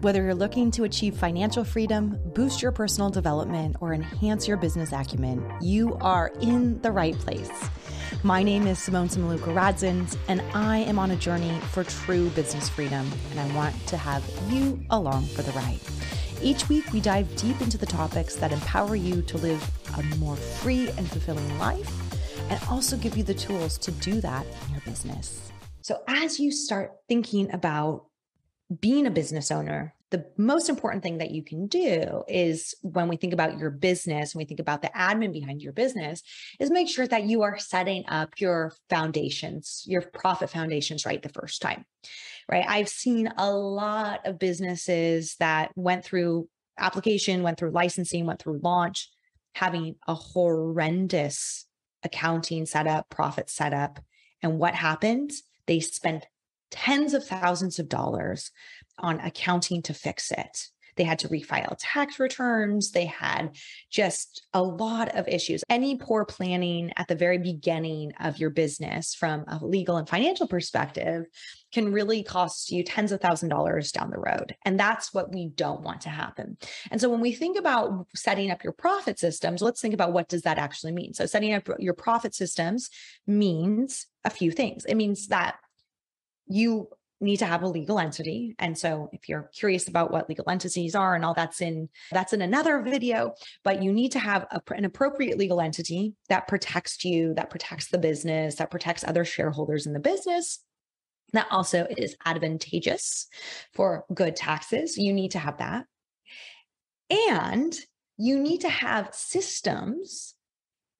Whether you're looking to achieve financial freedom, boost your personal development, or enhance your business acumen, you are in the right place. My name is Simone Samaluka Radzins, and I am on a journey for true business freedom, and I want to have you along for the ride. Each week, we dive deep into the topics that empower you to live a more free and fulfilling life, and also give you the tools to do that in your business. So, as you start thinking about being a business owner, the most important thing that you can do is when we think about your business, when we think about the admin behind your business, is make sure that you are setting up your foundations, your profit foundations right the first time. Right. I've seen a lot of businesses that went through application, went through licensing, went through launch, having a horrendous accounting setup, profit setup. And what happened? They spent tens of thousands of dollars on accounting to fix it. They had to refile tax returns. They had just a lot of issues. Any poor planning at the very beginning of your business from a legal and financial perspective can really cost you tens of thousand dollars down the road. And that's what we don't want to happen. And so when we think about setting up your profit systems, let's think about what does that actually mean? So setting up your profit systems means a few things. It means that you need to have a legal entity and so if you're curious about what legal entities are and all that's in that's in another video but you need to have a, an appropriate legal entity that protects you that protects the business that protects other shareholders in the business that also is advantageous for good taxes. You need to have that. And you need to have systems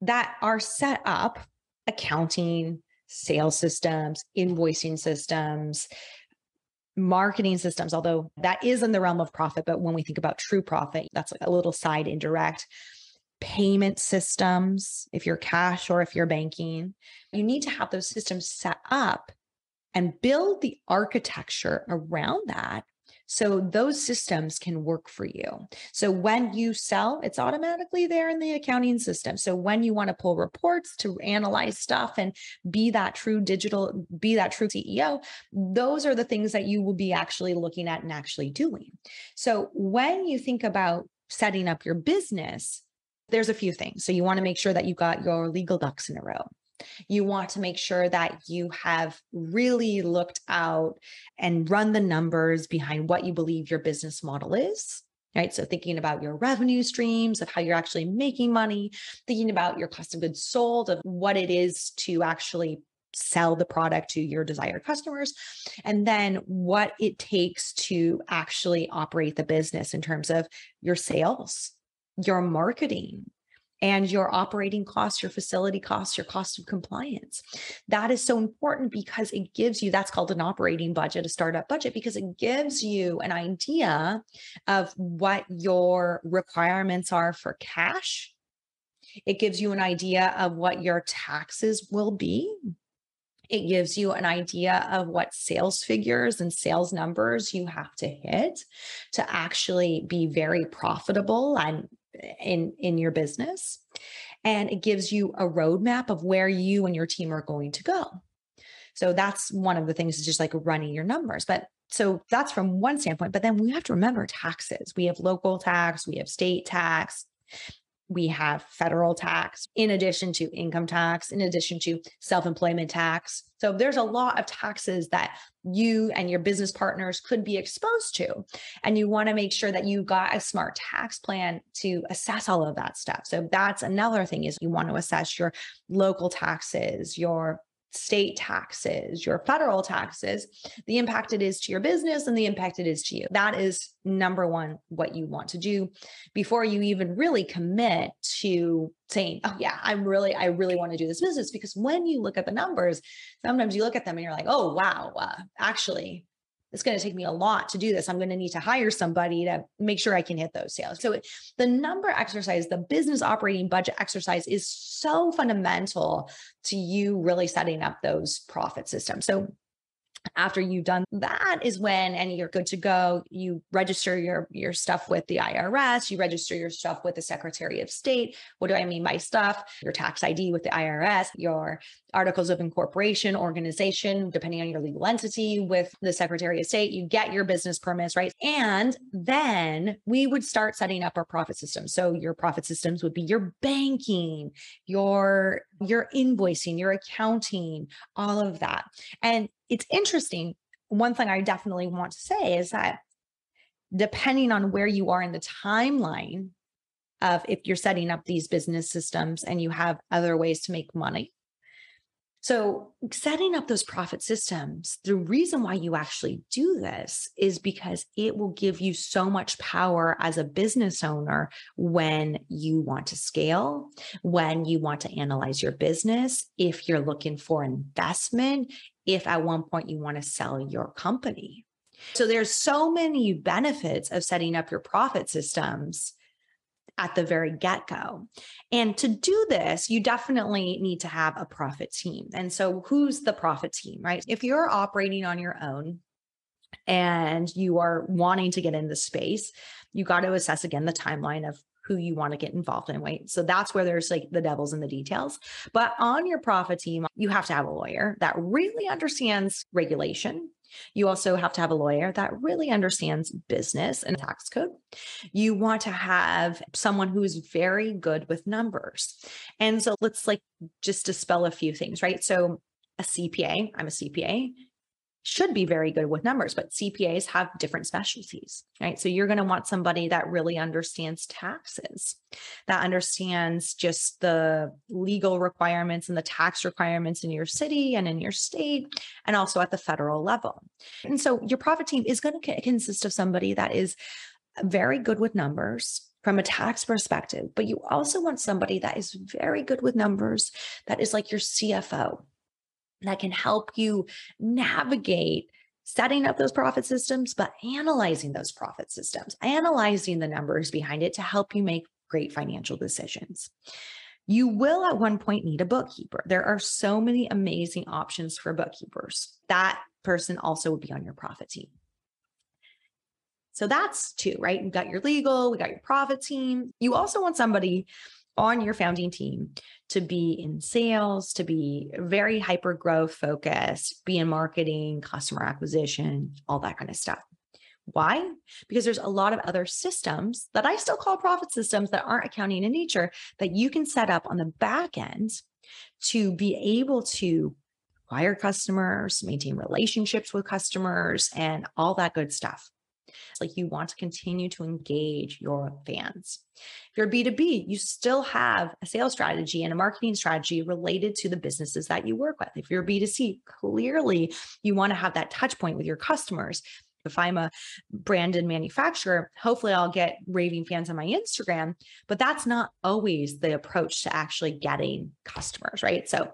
that are set up accounting sales systems, invoicing systems, marketing systems, although that is in the realm of profit. But when we think about true profit, that's a little side indirect. Payment systems, if you're cash or if you're banking, you need to have those systems set up and build the architecture around that so those systems can work for you. So when you sell, it's automatically there in the accounting system. So when you want to pull reports to analyze stuff and be that true digital, be that true CEO, those are the things that you will be actually looking at and actually doing. So when you think about setting up your business, there's a few things. So you want to make sure that you got your legal ducks in a row. You want to make sure that you have really looked out and run the numbers behind what you believe your business model is. Right. So thinking about your revenue streams of how you're actually making money, thinking about your cost of goods sold, of what it is to actually sell the product to your desired customers, and then what it takes to actually operate the business in terms of your sales, your marketing, and your operating costs, your facility costs, your cost of compliance. That is so important because it gives you that's called an operating budget, a startup budget, because it gives you an idea of what your requirements are for cash. It gives you an idea of what your taxes will be. It gives you an idea of what sales figures and sales numbers you have to hit to actually be very profitable and in in your business and it gives you a roadmap of where you and your team are going to go. So that's one of the things is just like running your numbers but so that's from one standpoint but then we have to remember taxes. We have local tax we have state tax we have federal tax in addition to income tax, in addition to self employment tax. So there's a lot of taxes that you and your business partners could be exposed to. And you want to make sure that you got a smart tax plan to assess all of that stuff. So that's another thing is you want to assess your local taxes, your state taxes, your federal taxes, the impact it is to your business and the impact it is to you. That is number one, what you want to do before you even really commit to saying, oh, yeah, I'm really, I really want to do this business. Because when you look at the numbers, sometimes you look at them and you're like, oh, wow, uh, actually, it's going to take me a lot to do this. I'm going to need to hire somebody to make sure I can hit those sales. So the number exercise, the business operating budget exercise is so fundamental to you really setting up those profit systems. So after you've done that is when and you're good to go you register your your stuff with the irs you register your stuff with the secretary of state. What do i mean by stuff? Your tax id with the irs your articles of incorporation organization depending on your legal entity with the secretary of state you get your business permits right? And then we would start setting up our profit system. So your profit systems would be your banking your your invoicing your accounting all of that and it's interesting. One thing I definitely want to say is that depending on where you are in the timeline of if you're setting up these business systems and you have other ways to make money, so, setting up those profit systems, the reason why you actually do this is because it will give you so much power as a business owner when you want to scale, when you want to analyze your business, if you're looking for investment, if at one point you want to sell your company. So, there's so many benefits of setting up your profit systems at the very get go. And to do this, you definitely need to have a profit team. And so, who's the profit team, right? If you're operating on your own, and you are wanting to get in the space, you got to assess again the timeline of who you want to get involved in, right? So that's where there's like the devil's in the details. But on your profit team, you have to have a lawyer that really understands regulation, you also have to have a lawyer that really understands business and tax code. You want to have someone who is very good with numbers. And so let's like just dispel a few things, right? So a CPA, I'm a CPA should be very good with numbers, but CPAs have different specialties, right? So you're going to want somebody that really understands taxes, that understands just the legal requirements and the tax requirements in your city and in your state, and also at the federal level. And so your profit team is going to consist of somebody that is very good with numbers, from a tax perspective, but you also want somebody that is very good with numbers, that is like your CFO, that can help you navigate setting up those profit systems, but analyzing those profit systems, analyzing the numbers behind it to help you make great financial decisions. You will at one point need a bookkeeper. There are so many amazing options for bookkeepers. That person also would be on your profit team. So that's two, right? You've got your legal, we got your profit team. You also want somebody on your founding team to be in sales, to be very hyper growth focused, be in marketing, customer acquisition, all that kind of stuff. Why? Because there's a lot of other systems that I still call profit systems that aren't accounting in nature that you can set up on the back end to be able to acquire customers, maintain relationships with customers, and all that good stuff. Like you want to continue to engage your fans. If you're B2B, you still have a sales strategy and a marketing strategy related to the businesses that you work with. If you're B2C, clearly you want to have that touch point with your customers. If I'm a branded manufacturer, hopefully I'll get raving fans on my Instagram, but that's not always the approach to actually getting customers, right? So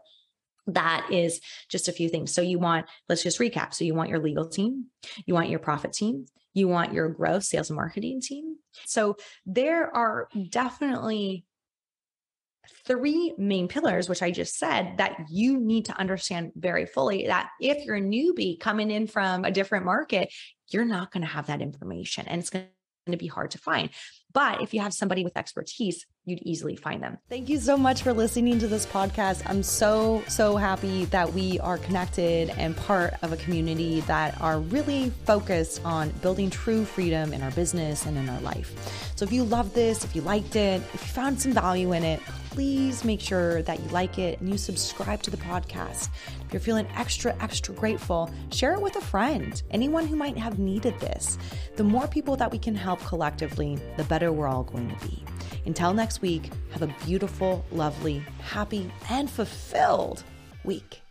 that is just a few things. So you want, let's just recap. So you want your legal team, you want your profit team, you want your growth sales and marketing team. So there are definitely three main pillars, which I just said that you need to understand very fully that if you're a newbie coming in from a different market, you're not going to have that information and it's going to be hard to find. But if you have somebody with expertise, you'd easily find them. Thank you so much for listening to this podcast. I'm so, so happy that we are connected and part of a community that are really focused on building true freedom in our business and in our life. So if you love this, if you liked it, if you found some value in it, please make sure that you like it and you subscribe to the podcast. If you're feeling extra, extra grateful, share it with a friend, anyone who might have needed this. The more people that we can help collectively, the better we're all going to be. Until next week, have a beautiful, lovely, happy, and fulfilled week.